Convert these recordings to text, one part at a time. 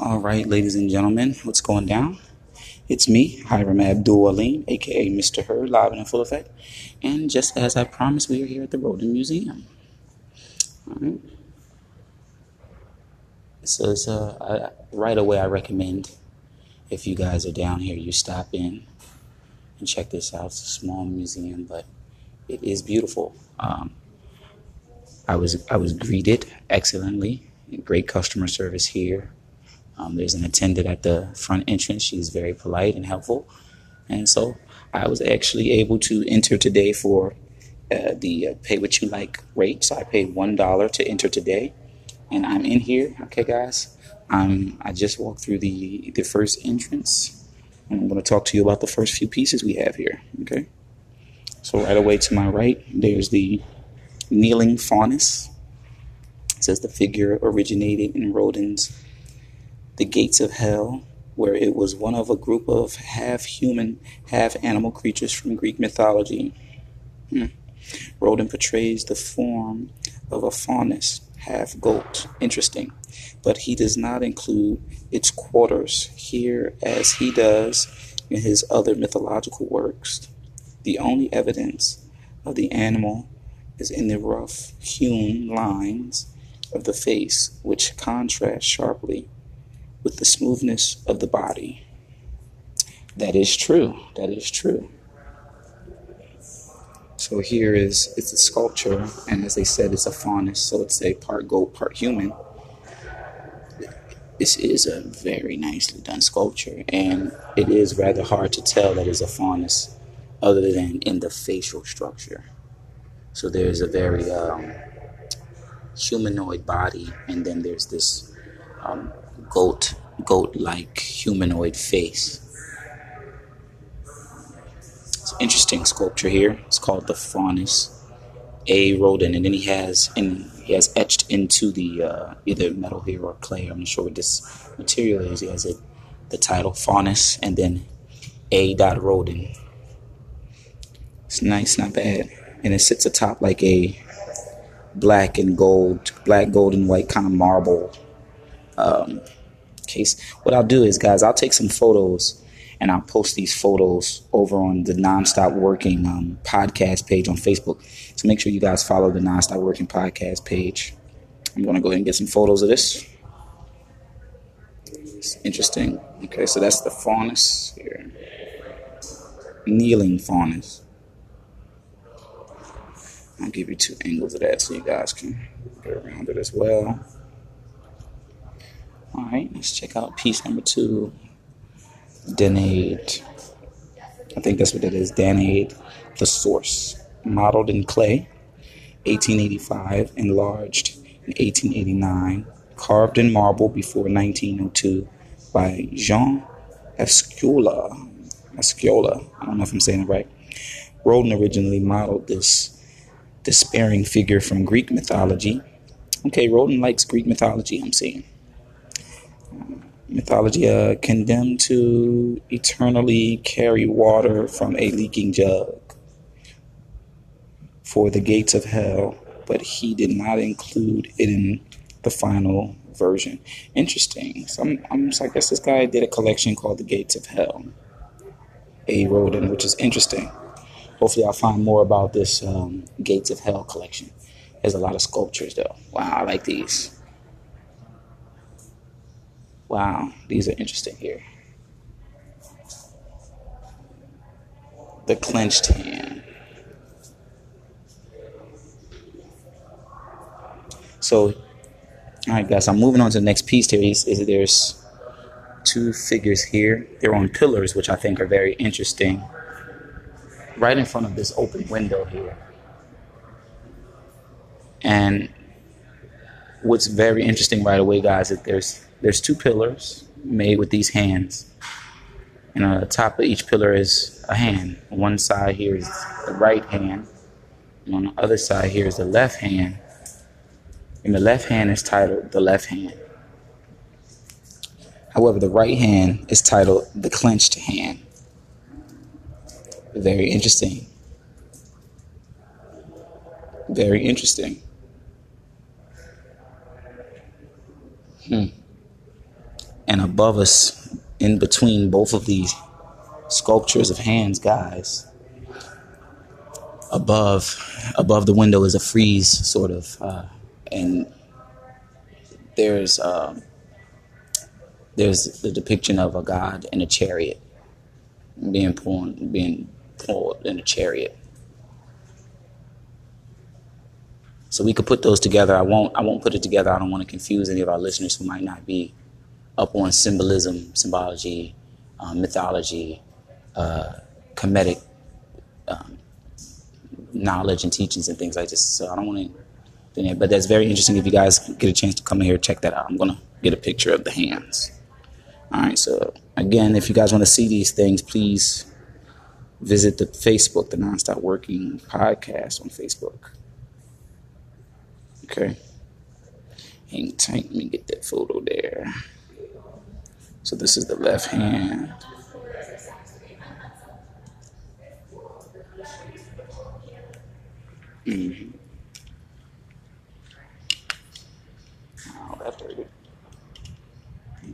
All right, ladies and gentlemen, what's going down? It's me, Hiram Abdul Alim, aka Mr. Hurd, live and in full effect. And just as I promised, we are here at the Rodin Museum. All right. So, I, right away, I recommend if you guys are down here, you stop in and check this out. It's a small museum, but it is beautiful. Um, I was I was greeted excellently. Great customer service here. Um, there's an attendant at the front entrance. She's very polite and helpful, and so I was actually able to enter today for uh, the uh, pay what you like rate. So I paid one dollar to enter today, and I'm in here. Okay, guys. Um, I just walked through the the first entrance, and I'm going to talk to you about the first few pieces we have here. Okay. So right away to my right, there's the kneeling faunus. It says the figure originated in Rodin's The Gates of Hell, where it was one of a group of half human, half animal creatures from Greek mythology. Hmm. Rodin portrays the form of a faunus, half goat. Interesting. But he does not include its quarters here as he does in his other mythological works. The only evidence of the animal is in the rough hewn lines of the face, which contrast sharply with the smoothness of the body. That is true. That is true. So here is it's a sculpture, and as they said, it's a faunus, so it's a part goat, part human. This is a very nicely done sculpture, and it is rather hard to tell that it's a faunus other than in the facial structure. So there's a very um, humanoid body, and then there's this um, goat goat-like humanoid face. It's an interesting sculpture here. It's called the Faunus A. Rodin, and then he has in he has etched into the uh, either metal here or clay. I'm not sure what this material is. He has it the title Faunus, and then A. dot Rodin. It's nice, not bad and it sits atop like a black and gold, black, gold, and white kind of marble um, case. What I'll do is, guys, I'll take some photos and I'll post these photos over on the Nonstop Working um, podcast page on Facebook. So make sure you guys follow the Nonstop Working podcast page. I'm going to go ahead and get some photos of this. It's interesting. Okay, so that's the faunus here. Kneeling faunus. I'll give you two angles of that so you guys can get around it as well. All right, let's check out piece number two, Danaid. I think that's what it is, Danaid, the source, modeled in clay, 1885, enlarged in 1889, carved in marble before 1902 by Jean Escoula. Escoula, I don't know if I'm saying it right. Rodin originally modeled this despairing figure from Greek mythology. Okay, Rodin likes Greek mythology, I'm seeing. Mythology uh, condemned to eternally carry water from a leaking jug for the gates of hell, but he did not include it in the final version. Interesting. So I'm, I'm I guess this guy did a collection called The Gates of Hell, A. Rodin, which is interesting hopefully I'll find more about this um, Gates of Hell collection. There's a lot of sculptures though. Wow, I like these. Wow, these are interesting here. The clenched hand. So, all right, guys, I'm moving on to the next piece here. Is, is there's two figures here. They're on pillars, which I think are very interesting right in front of this open window here. And what's very interesting right away, guys, is there's there's two pillars made with these hands. And on the top of each pillar is a hand. On one side here is the right hand, and on the other side here is the left hand. And the left hand is titled the left hand. However, the right hand is titled the clenched hand. Very interesting. Very interesting. Hmm. And above us, in between both of these sculptures of hands, guys, above above the window is a frieze, sort of, uh, and there's um, there's the depiction of a god in a chariot being pulled being pulled in a chariot. So we could put those together. I won't I won't put it together. I don't want to confuse any of our listeners who might not be up on symbolism, symbology, um, mythology, uh, comedic um, knowledge and teachings and things like this. So I don't want to. But that's very interesting. If you guys get a chance to come in here, check that out. I'm gonna get a picture of the hands. All right. So again, if you guys want to see these things, please visit the Facebook, the Nonstop Working Podcast on Facebook. Okay. Hang tight. Let me get that photo there. So this is the left hand. Mm-hmm. Oh, pretty good.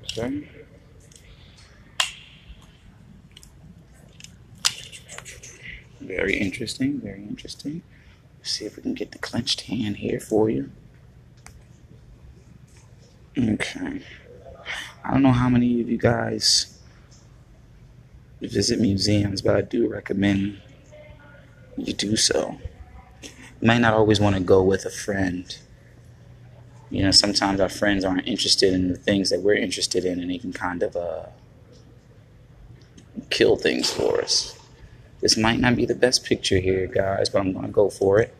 Okay. Very interesting, very interesting. Let's see if we can get the clenched hand here for you. Okay. I don't know how many of you guys visit museums, but I do recommend you do so. You might not always want to go with a friend. You know, sometimes our friends aren't interested in the things that we're interested in, and they can kind of uh, kill things for us. This might not be the best picture here, guys, but I'm going to go for it.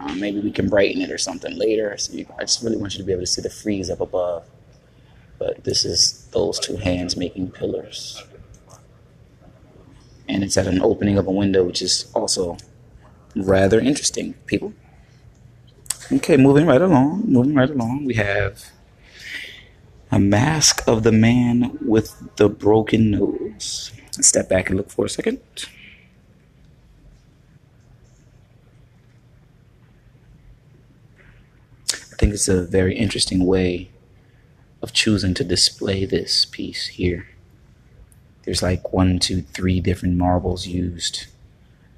Uh, maybe we can brighten it or something later. So you, I just really want you to be able to see the frieze up above. But this is those two hands making pillars. And it's at an opening of a window, which is also rather interesting, people. Okay, moving right along, moving right along, we have a mask of the man with the broken nose. Let's step back and look for a second. I think it's a very interesting way of choosing to display this piece here. There's like one, two, three different marbles used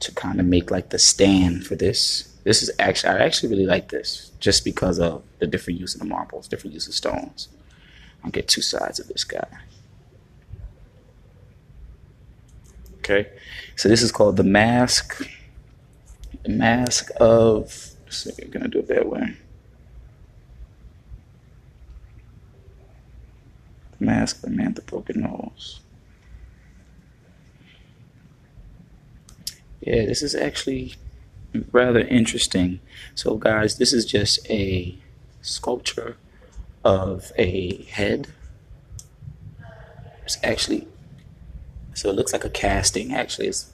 to kind of make like the stand for this. This is actually, I actually really like this just because of the different use of the marbles, different use of stones. I'll get two sides of this guy. Okay, so this is called the mask. The mask of. So we're gonna do it that way. Mask the man the broken nose. Yeah, this is actually rather interesting. So, guys, this is just a sculpture of a head. It's actually so it looks like a casting. Actually, it's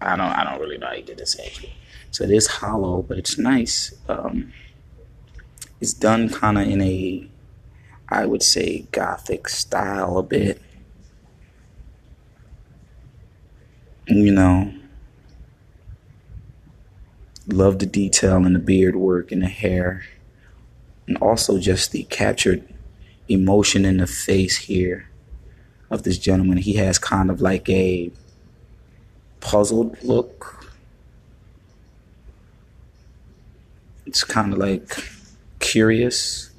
I don't I don't really know how he did this actually. So it is hollow, but it's nice. Um, it's done kind of in a I would say gothic style a bit. You know, love the detail and the beard work and the hair, and also just the captured emotion in the face here of this gentleman. He has kind of like a puzzled look. It's kind of like curious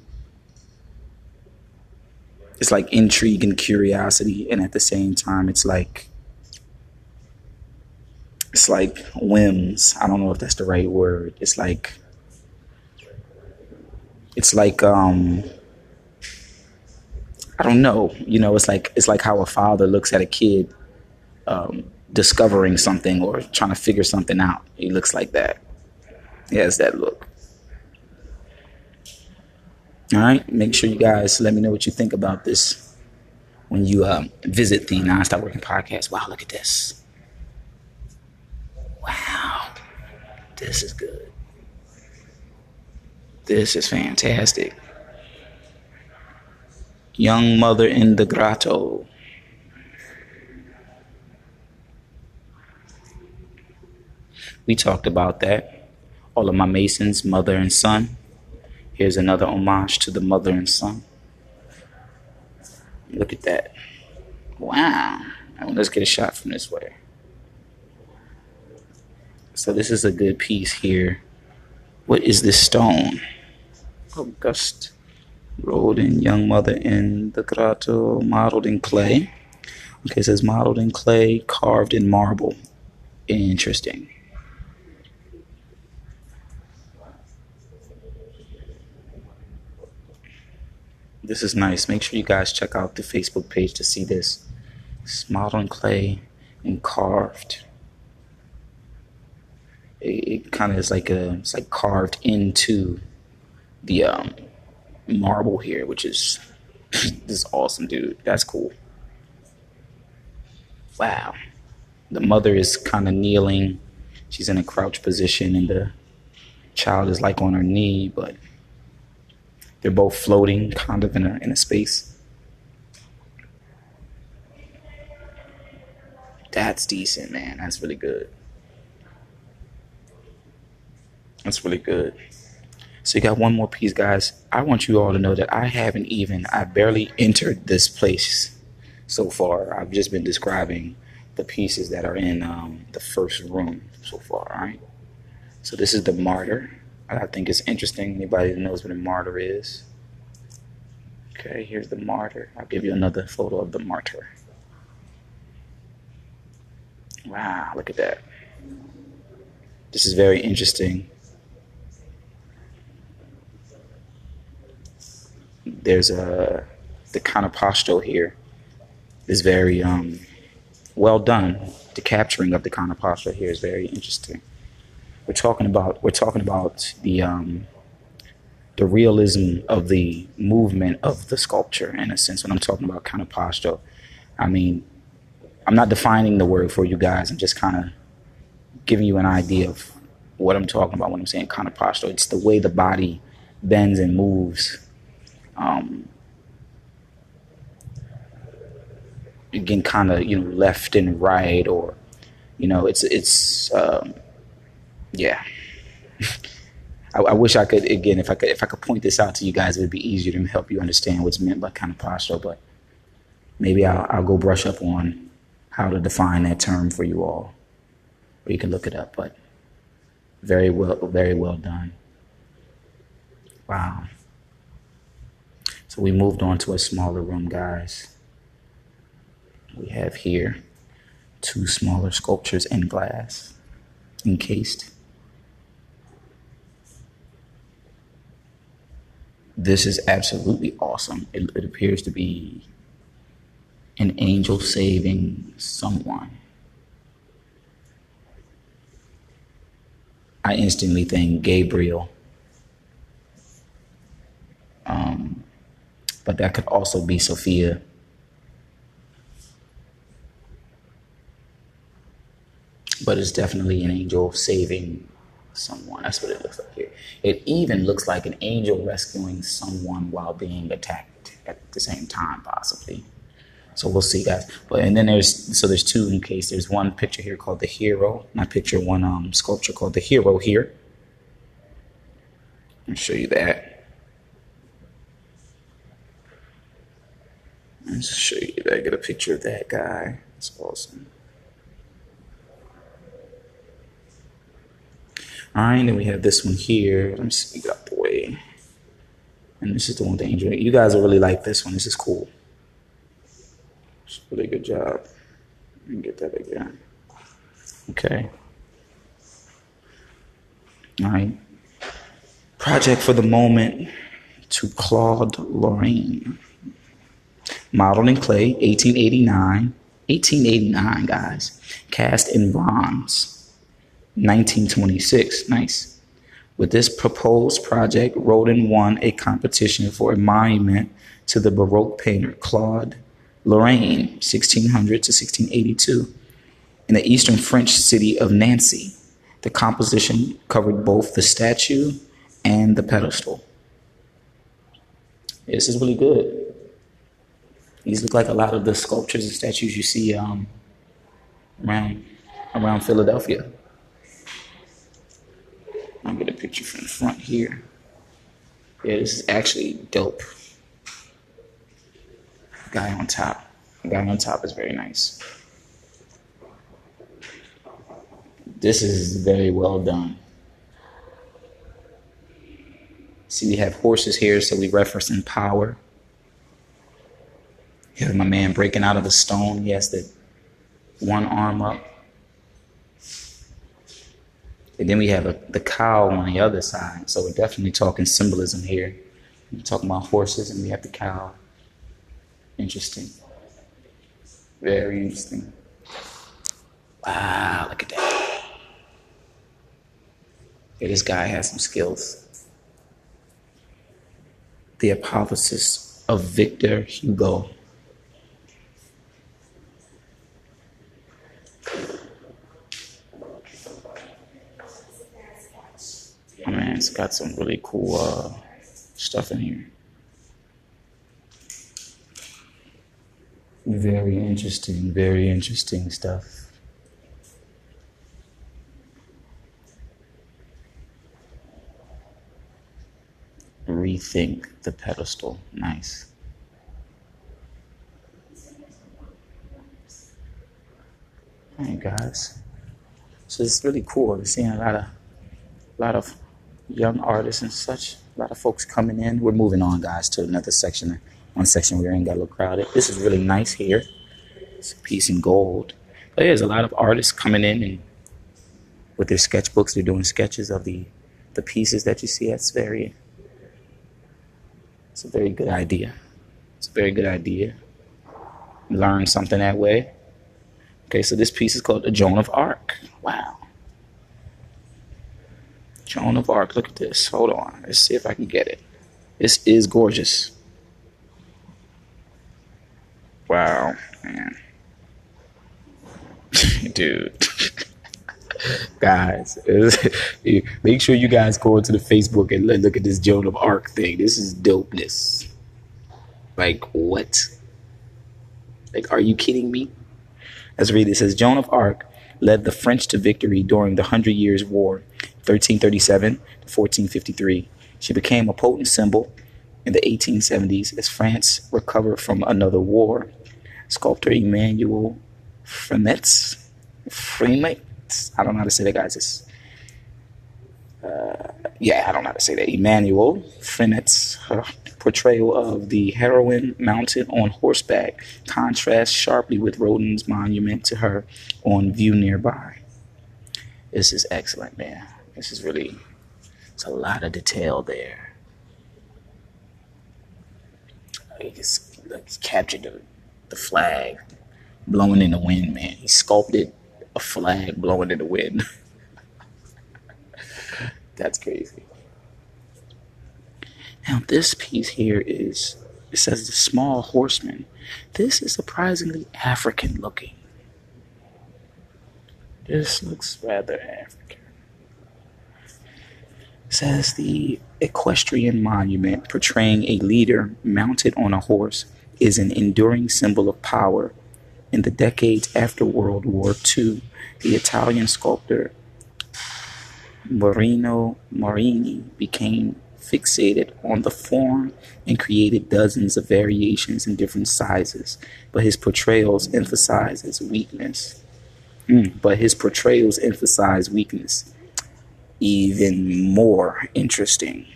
it's like intrigue and curiosity and at the same time it's like it's like whims. I don't know if that's the right word. It's like it's like um i don't know. You know it's like it's like how a father looks at a kid um, discovering something or trying to figure something out. He looks like that. He has that look all right. Make sure you guys let me know what you think about this when you um, visit the Nonstop Working Podcast. Wow, look at this. Wow. This is good. This is fantastic. Young Mother in the Grotto. We talked about that. All of my Masons, mother and son. Here's another homage to the mother and son. Look at that. Wow. let's get a shot from this way. So this is a good piece here. What is this stone? August rolled in young mother in the grotto, modeled in clay. Okay, it says modeled in clay, carved in marble. Interesting. This is nice. Make sure you guys check out the Facebook page to see this. It's modeled clay and carved. It, it kind of is like a, it's like carved into the um, marble here, which is this is awesome, dude. That's cool. Wow. The mother is kind of kneeling. She's in a crouch position, and the child is like on her knee, but they're both floating kind of in a, in a space. That's decent, man. That's really good. That's really good. So you got one more piece, guys. I want you all to know that I haven't even, I barely entered this place so far. I've just been describing the pieces that are in um, the first room so far, all right? So this is the martyr. I think it's interesting. Anybody that knows what a martyr is. Okay, here's the martyr. I'll give you another photo of the martyr. Wow, look at that. This is very interesting. there's a the contrapposto here is very um, well done. The capturing of the contrapposto here is very interesting. We're talking about we're talking about the um, the realism of the movement of the sculpture in a sense. When I'm talking about kind of posture. I mean I'm not defining the word for you guys. I'm just kind of giving you an idea of what I'm talking about when I'm saying kind of posture. It's the way the body bends and moves um, again kind of you know left and right or you know it's it's um, yeah I, I, wish I could again if I could if I could point this out to you guys it would be easier to help you understand what's meant by contrapposto but maybe I'll, I'll go brush up on how to define that term for you all or you can look it up but very well very well done wow so we moved on to a smaller room, guys. We have here two smaller sculptures in glass, encased. This is absolutely awesome. It, it appears to be an angel saving someone. I instantly think Gabriel. Um, but that could also be Sophia. But it's definitely an angel saving someone. That's what it looks like here. It even looks like an angel rescuing someone while being attacked at the same time, possibly. So we'll see, guys. But and then there's so there's two in case. There's one picture here called the hero. Not picture one um sculpture called the hero here. I'll show you that. Let's show you that. Get a picture of that guy. That's awesome. All right, then we have this one here. Let me see, get out the way. And this is the one with angel. You guys will really like this one. This is cool. It's a really good job. Let me get that again. Okay. All right. Project for the moment to Claude Lorrain. Modeled in clay, 1889. 1889, guys. Cast in bronze, 1926. Nice. With this proposed project, Rodin won a competition for a monument to the Baroque painter Claude Lorrain, 1600 to 1682, in the eastern French city of Nancy. The composition covered both the statue and the pedestal. This is really good. These look like a lot of the sculptures and statues you see um, around around Philadelphia. I'll get a picture from the front here. Yeah, this is actually dope. guy on top. Guy on top is very nice. This is very well done. See, we have horses here, so we reference in power. Here's my man breaking out of the stone. He has the one arm up. And then we have a, the cow on the other side. So we're definitely talking symbolism here. We're talking about horses, and we have the cow. Interesting. Very interesting. Wow, look at that. Yeah, this guy has some skills. The apotheosis of Victor Hugo. It's got some really cool uh, stuff in here. Very interesting, very interesting stuff. Rethink the pedestal. Nice. Hey guys. So it's really cool. We're seeing a lot of, a lot of young artists and such. A lot of folks coming in. We're moving on, guys, to another section. One section we're in got a little crowded. This is really nice here. It's a piece in gold. But there's a lot of artists coming in and with their sketchbooks, they're doing sketches of the the pieces that you see. That's very. It's a very good idea. It's a very good idea. Learn something that way. Okay, so this piece is called the Joan of Arc. Wow. Joan of Arc. Look at this. Hold on. Let's see if I can get it. This is gorgeous. Wow, man. Dude. guys, make sure you guys go into the Facebook and look at this Joan of Arc thing. This is dopeness. Like, what? Like, are you kidding me? Let's read it. It says Joan of Arc led the French to victory during the Hundred Years' War 1337 to 1453. She became a potent symbol in the 1870s as France recovered from another war. Sculptor Emmanuel Fremetz, Fremetz, I don't know how to say that, guys. It's, uh, yeah, I don't know how to say that. Emmanuel Fremetz, her portrayal of the heroine mounted on horseback contrasts sharply with Rodin's monument to her on view nearby. This is excellent, man. This is really, it's a lot of detail there. He just like, captured the, the flag blowing in the wind, man. He sculpted a flag blowing in the wind. That's crazy. Now, this piece here is, it says the small horseman. This is surprisingly African looking. This looks rather African says the equestrian monument portraying a leader mounted on a horse is an enduring symbol of power. In the decades after World War II, the Italian sculptor Marino Marini became fixated on the form and created dozens of variations in different sizes, but his portrayals emphasize weakness. Mm, but his portrayals emphasize weakness even more interesting.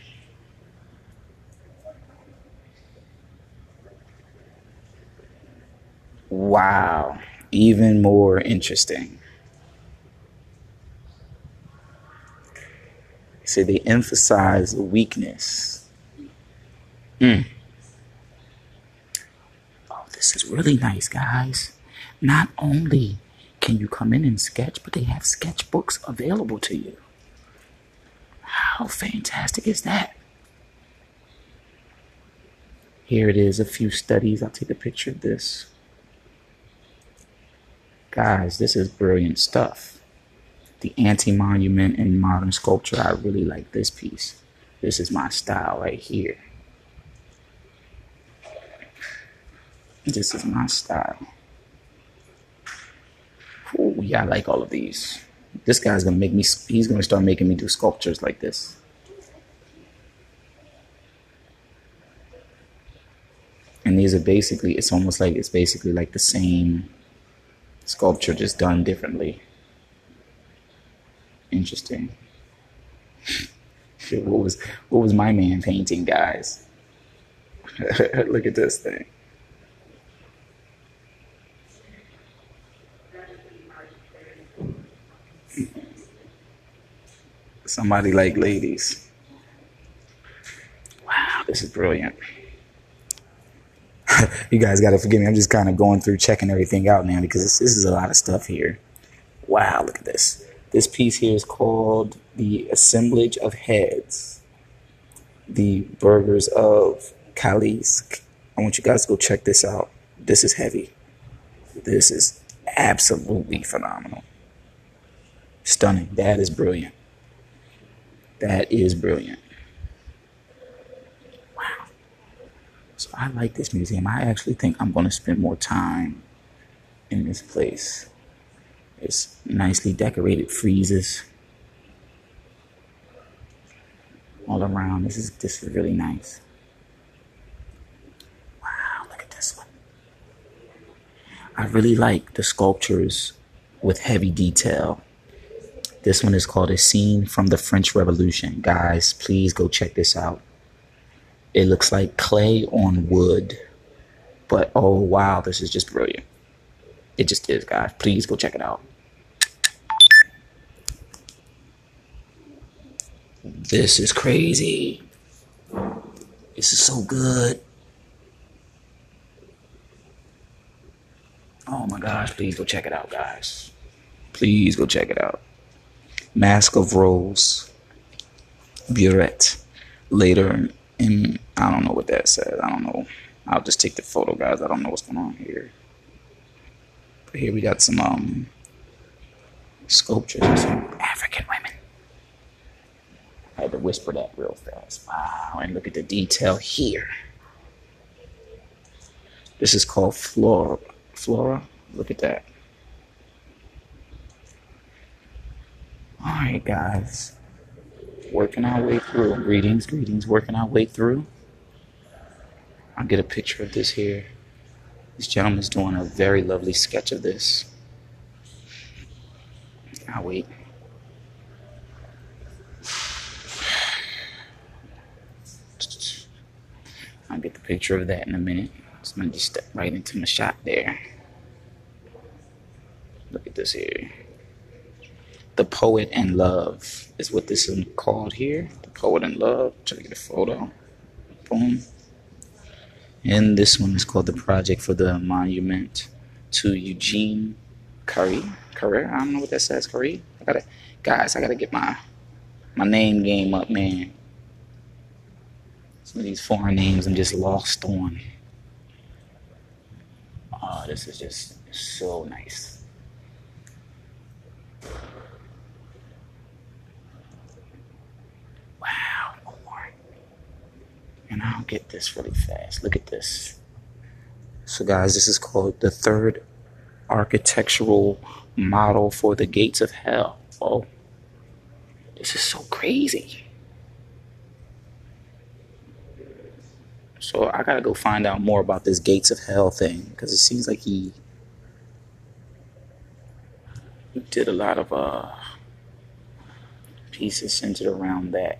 Wow, even more interesting. So they emphasize weakness. Mm. Oh, this is really nice, guys. Not only can you come in and sketch, but they have sketchbooks available to you. How fantastic is that? Here it is, a few studies. I'll take a picture of this. Guys, this is brilliant stuff. The anti-monument in modern sculpture, I really like this piece. This is my style right here. This is my style. Ooh, yeah, I like all of these. This guy's gonna make me. He's gonna start making me do sculptures like this. And these are basically, it's almost like it's basically like the same sculpture, just done differently. Interesting. what was what was my man painting, guys? Look at this thing. Somebody like ladies. Wow, this is brilliant. you guys got to forgive me. I'm just kind of going through checking everything out now because this, this is a lot of stuff here. Wow, look at this. This piece here is called The Assemblage of Heads. The Burghers of Calais. I want you guys to go check this out. This is heavy. This is absolutely phenomenal. Stunning. That is brilliant. That is brilliant. Wow. So I like this museum. I actually think I'm going to spend more time in this place. It's nicely decorated friezes all around. This is this is really nice. Wow, look at this one. I really like the sculptures with heavy detail. This one is called A Scene from the French Revolution. Guys, please go check this out. It looks like clay on wood. But oh wow, this is just brilliant. It just is, guys. Please go check it out. This is crazy. This is so good. Oh my gosh, please go check it out, guys. Please go check it out. Mask of Rose, Beuret Later in, I don't know what that says. I don't know. I'll just take the photo, guys. I don't know what's going on here. But here we got some um sculptures of some African women. I had to whisper that real fast. Wow, and look at the detail here. This is called Flora. Flora, look at that. All right, guys. Working our way through. Greetings, greetings. Working our way through. I'll get a picture of this here. This gentleman's doing a very lovely sketch of this. I'll wait. I'll get the picture of that in a minute. Just gonna just step right into my shot there. Look at this here. The Poet and Love is what this is called here. The Poet and Love. Try to get a photo. Boom. And this one is called The Project for the Monument to Eugene Curry. Curry? I don't know what that says, Curry. I gotta guys, I gotta get my my name game up, man. Some of these foreign names I'm just lost on. Oh, this is just so nice. and I'll get this really fast. Look at this. So, guys, this is called the third architectural model for the gates of hell. Oh, this is so crazy. So, I gotta go find out more about this gates of hell thing because it seems like he did a lot of uh, pieces centered around that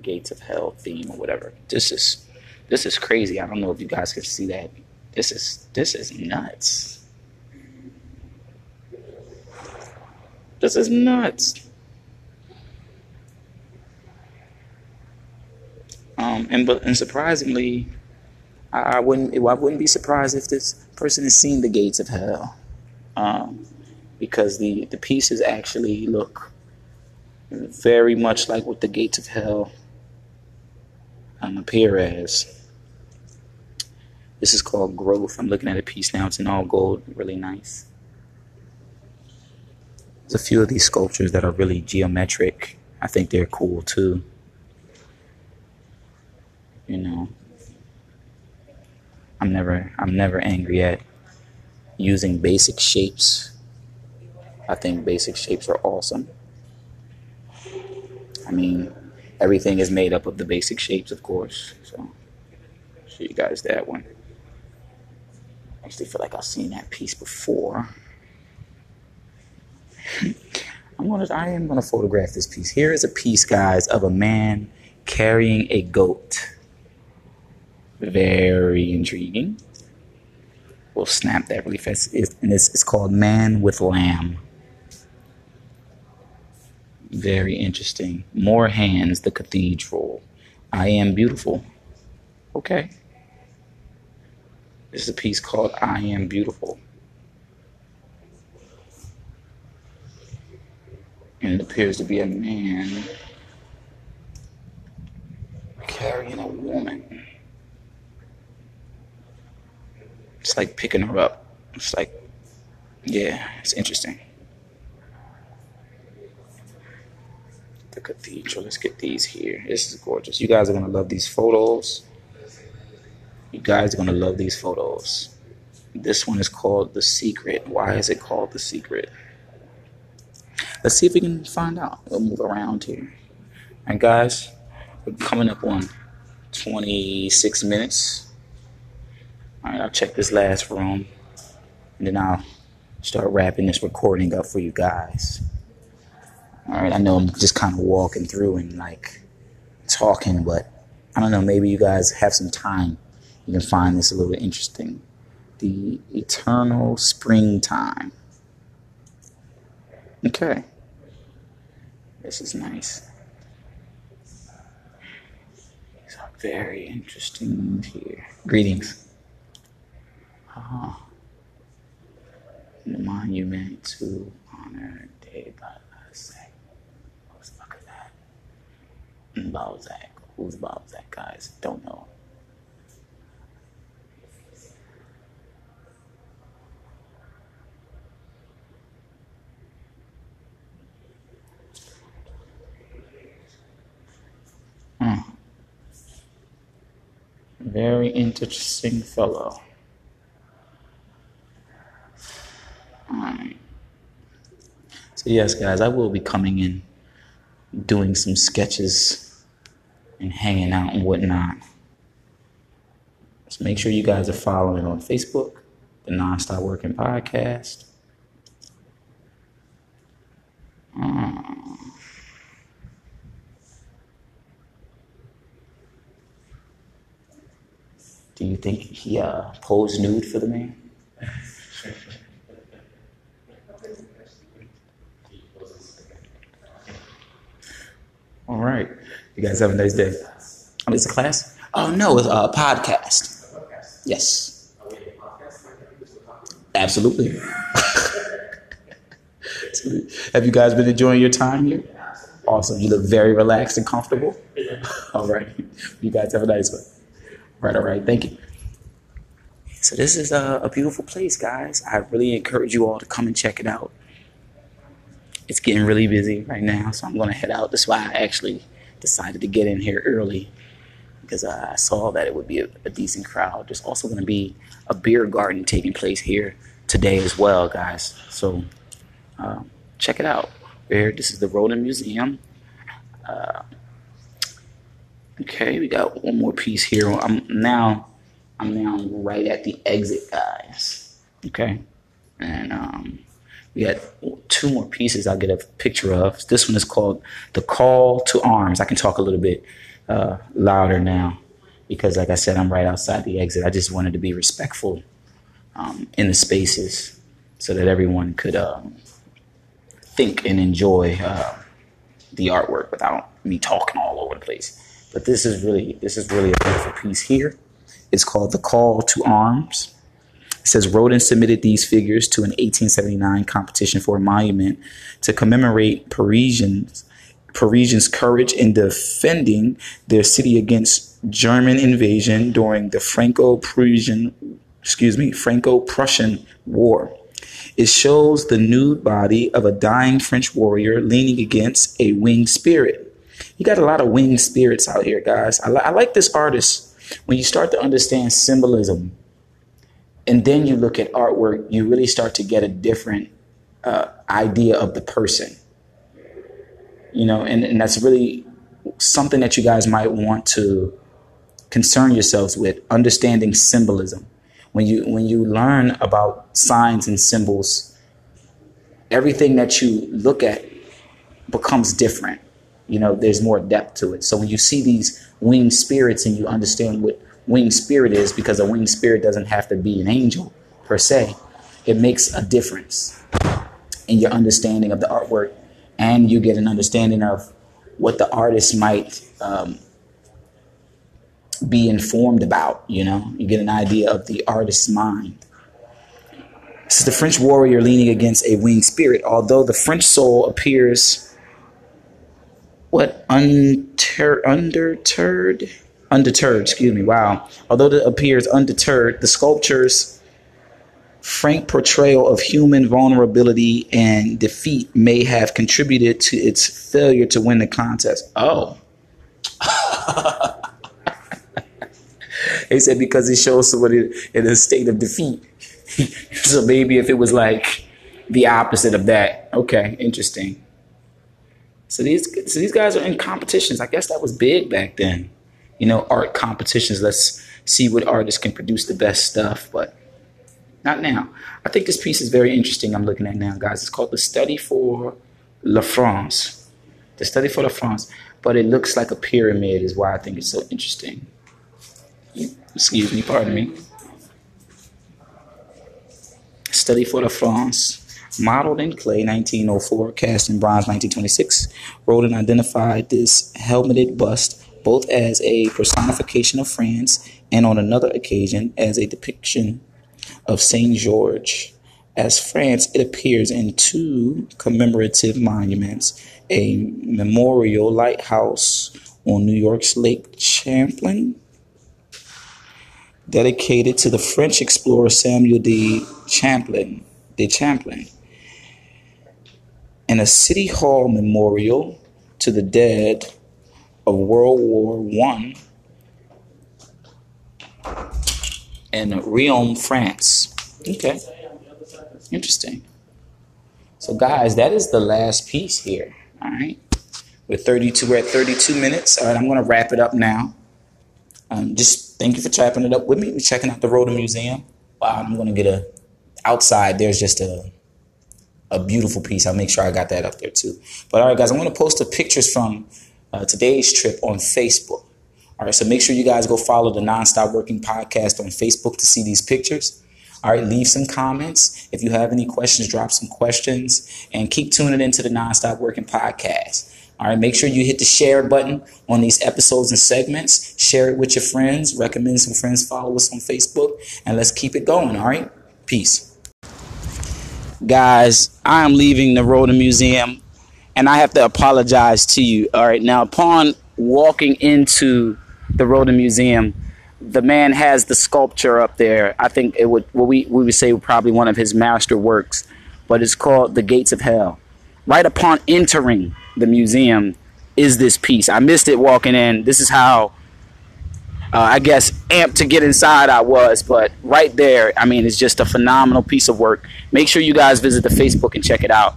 gates of hell theme or whatever. This is this is crazy. I don't know if you guys can see that. This is this is nuts. This is nuts. Um, and but and surprisingly, I, I wouldn't I wouldn't be surprised if this person has seen the gates of hell, um, because the the pieces actually look very much like what the gates of hell um, appear as. This is called Growth. I'm looking at a piece now. It's in all gold, really nice. There's a few of these sculptures that are really geometric. I think they're cool too. You know, I'm never I'm never angry at using basic shapes. I think basic shapes are awesome. I mean, everything is made up of the basic shapes, of course. So, show you guys that one. I actually feel like I've seen that piece before. I'm gonna I am gonna photograph this piece. Here is a piece, guys, of a man carrying a goat. Very intriguing. We'll snap that really fast. It's, and it's, it's called Man with Lamb. Very interesting. More hands, the cathedral. I am beautiful. Okay. This is a piece called I Am Beautiful. And it appears to be a man carrying a woman. It's like picking her up. It's like, yeah, it's interesting. Cathedral. Let's get these here. This is gorgeous. You guys are going to love these photos. You guys are going to love these photos. This one is called The Secret. Why is it called The Secret? Let's see if we can find out. We'll move around here. And guys, we're coming up on 26 minutes. All right, I'll check this last room, and then I'll start wrapping this recording up for you guys. All right, I know I'm just kind of walking through and like talking, but I don't know. Maybe you guys have some time. You can find this a little interesting. The eternal springtime. Okay. This is nice. These are very interesting here. Greetings. Uh, the monument to Honoré de Balzac. What the fuck is that? Balzac. Who's Balzac, guys? Don't know. Hmm. Very interesting fellow. Alright. So, yes, guys, I will be coming in doing some sketches and hanging out and whatnot. So, make sure you guys are following on Facebook, the Nonstop Working Podcast. Uh, do you think he uh, posed nude for the man? All right. You guys have a nice day. Oh, it's a class? Oh, no, it's a podcast. Yes. Absolutely. have you guys been enjoying your time here? Awesome. You look very relaxed and comfortable. All right. You guys have a nice one. Right, all right. Thank you. So this is a, a beautiful place, guys. I really encourage you all to come and check it out it's getting really busy right now, so I'm gonna head out. That's why I actually decided to get in here early because I saw that it would be a, a decent crowd. There's also gonna be a beer garden taking place here today as well, guys. So uh, check it out. Here, this is the Rodin Museum. Uh, okay, we got one more piece here. I'm now, I'm now right at the exit, guys. Okay, and um, we got two more pieces I'll get a picture of. This one is called The Call to Arms. I can talk a little bit uh, louder now because, like I said, I'm right outside the exit. I just wanted to be respectful um, in the spaces so that everyone could um, think and enjoy uh, the artwork without me talking all over the place. But this is really this is really a beautiful piece here. It's called The Call to Arms. It says Rodin submitted these figures to an 1879 competition for a monument to commemorate Parisians Parisians' courage in defending their city against German invasion during the Franco-Prussian, excuse me, Franco-Prussian War. It shows the nude body of a dying French warrior leaning against a winged spirit. You got a lot of winged spirits out here, guys. I, li- I like this artist. When you start to understand symbolism and then you look at artwork, you really start to get a different uh, idea of the person. You know, and, and that's really something that you guys might want to concern yourselves with understanding symbolism. when you when you learn about signs and symbols, everything that you look at becomes different. You know, there's more depth to it. So when you see these winged spirits and you understand what winged spirit is, because a winged spirit doesn't have to be an angel per se, it makes a difference in your understanding of the artwork, and you get an understanding of what the artist might um, be informed about. You know, you get an idea of the artist's mind. This is the French warrior leaning against a winged spirit. Although the French soul appears what unter, undeterred, undeterred. Excuse me. Wow. Although it appears undeterred, the sculpture's frank portrayal of human vulnerability and defeat may have contributed to its failure to win the contest. Oh. He said because it shows somebody in a state of defeat. so maybe if it was like the opposite of that, okay, interesting. So these so these guys are in competitions. I guess that was big back then. You know, art competitions. Let's see what artists can produce the best stuff, but not now. I think this piece is very interesting. I'm looking at now, guys. It's called the Study for La France. The Study for La France, but it looks like a pyramid, is why I think it's so interesting. Excuse me, pardon me. Study for La France. Modeled in clay 1904, cast in bronze 1926, Rodin identified this helmeted bust both as a personification of France and on another occasion as a depiction of Saint George. As France, it appears in two commemorative monuments a memorial lighthouse on New York's Lake Champlain dedicated to the French explorer Samuel de Champlain, de Champlain, and a City Hall memorial to the dead of World War One in Riom, France. Okay, interesting. So, guys, that is the last piece here. All right, we're 32. We're at 32 minutes. All right, I'm going to wrap it up now. Um, just thank you for chopping it up with me. We're checking out the Rodin Museum. Wow, I'm gonna get a outside. There's just a a beautiful piece. I'll make sure I got that up there too. But all right, guys, I'm gonna post the pictures from uh, today's trip on Facebook. All right, so make sure you guys go follow the Nonstop Working Podcast on Facebook to see these pictures. All right, leave some comments. If you have any questions, drop some questions and keep tuning into the Nonstop Working Podcast. All right, make sure you hit the share button on these episodes and segments. Share it with your friends. Recommend some friends follow us on Facebook, and let's keep it going. All right, peace. Guys, I am leaving the Rodin Museum, and I have to apologize to you. All right, now upon walking into the Rodin Museum, the man has the sculpture up there. I think it would what we we would say probably one of his master works, but it's called The Gates of Hell. Right upon entering the museum is this piece. I missed it walking in. This is how uh, I guess amped to get inside I was, but right there, I mean, it's just a phenomenal piece of work. Make sure you guys visit the Facebook and check it out.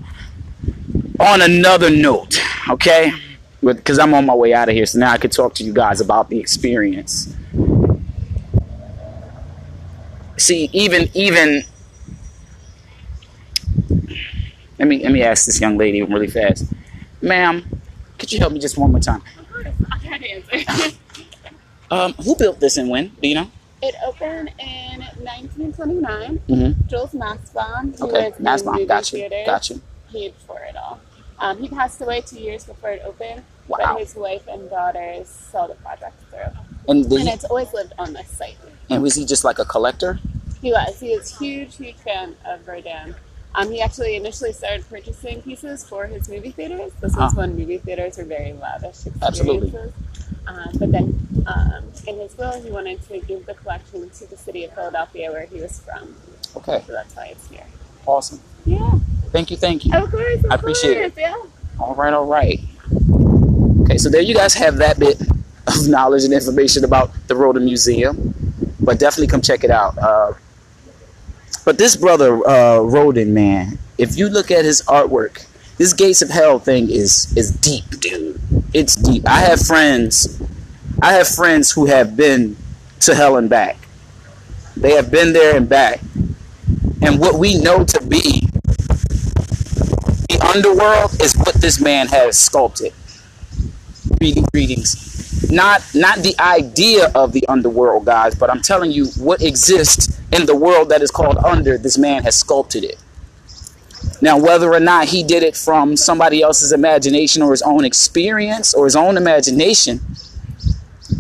On another note, okay, because I'm on my way out of here, so now I can talk to you guys about the experience. See, even even let me let me ask this young lady really fast. Ma'am, could you help me just one more time? I can't answer. Um, who built this and when? Do you know? it opened in 1929. Mm-hmm. Jules who Okay, was in Mastbaum, movie got you, got you. Paid for it all. Um, he passed away two years before it opened, Wow. but his wife and daughters saw the project through. And And it's always lived on this site. and was he just like a collector? He was. He was a huge, huge fan of Rodin. Um, he actually initially started purchasing pieces for his movie theaters. This was Ah. when movie theaters were very lavish Absolutely. experiences. Um, but then, um, in his will, he wanted to give the collection to the city of Philadelphia, where he was from. Okay, So that's why it's here. awesome. Yeah, Thank you, thank you. of course. Of I appreciate it. Yeah. All right, all right. Okay, so there you guys have that bit of knowledge and information about the Rodin Museum. But definitely come check it out. Uh, but this brother uh, Rodin, man, if you look at his artwork, this Gates of Hell thing is is deep, dude. It's deep. I have friends, I have friends who have been to hell and back. They have been there and back. And what we know to be underworld is what this man has sculpted. Greetings. Not not the idea of the underworld, guys, but I'm telling you what exists in the world that is called under, this man has sculpted it. Now, whether or not he did it from somebody else's imagination or his own experience or his own imagination,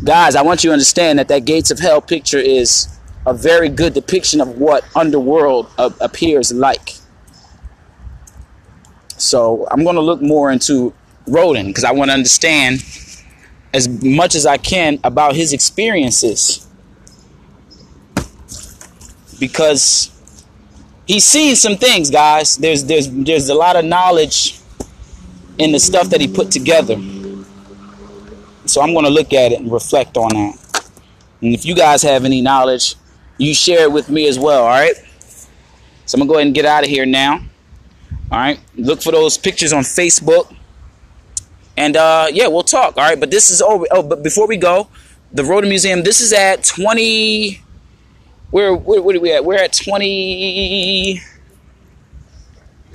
guys, I want you to understand that that Gates of Hell picture is a very good depiction of what underworld uh, appears like. So I'm going to look more into Rodin because I want to understand as much as I can about his experiences. Because he's seen some things, guys. There's there's there's a lot of knowledge in the stuff that he put together. So I'm going to look at it and reflect on that. And if you guys have any knowledge, you share it with me as well, all right? So I'm going to go ahead and get out of here now. All right? Look for those pictures on Facebook. And uh yeah, we'll talk, all right? But this is over. Oh, but before we go, the Rodin Museum, this is at 20 where, where, where are we at? We're at 20.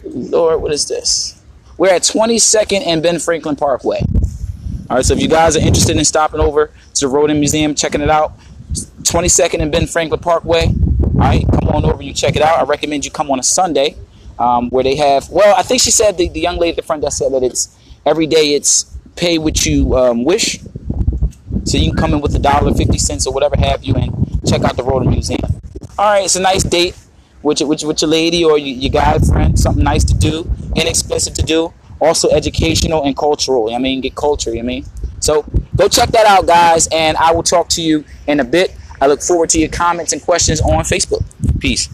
Lord, what is this? We're at 22nd and Ben Franklin Parkway. All right, so if you guys are interested in stopping over to the Rodin Museum, checking it out, 22nd and Ben Franklin Parkway. All right, come on over, you check it out. I recommend you come on a Sunday um, where they have, well, I think she said, the, the young lady at the front desk said that it's every day it's pay what you um, wish. So you can come in with a dollar, 50 cents, or whatever have you, and check out the Rodin Museum. All right, it's a nice date with your, with your, with your lady or your, your guy friend. Something nice to do, inexpensive to do, also educational and cultural. I mean, get culture. I mean, so go check that out, guys, and I will talk to you in a bit. I look forward to your comments and questions on Facebook. Peace.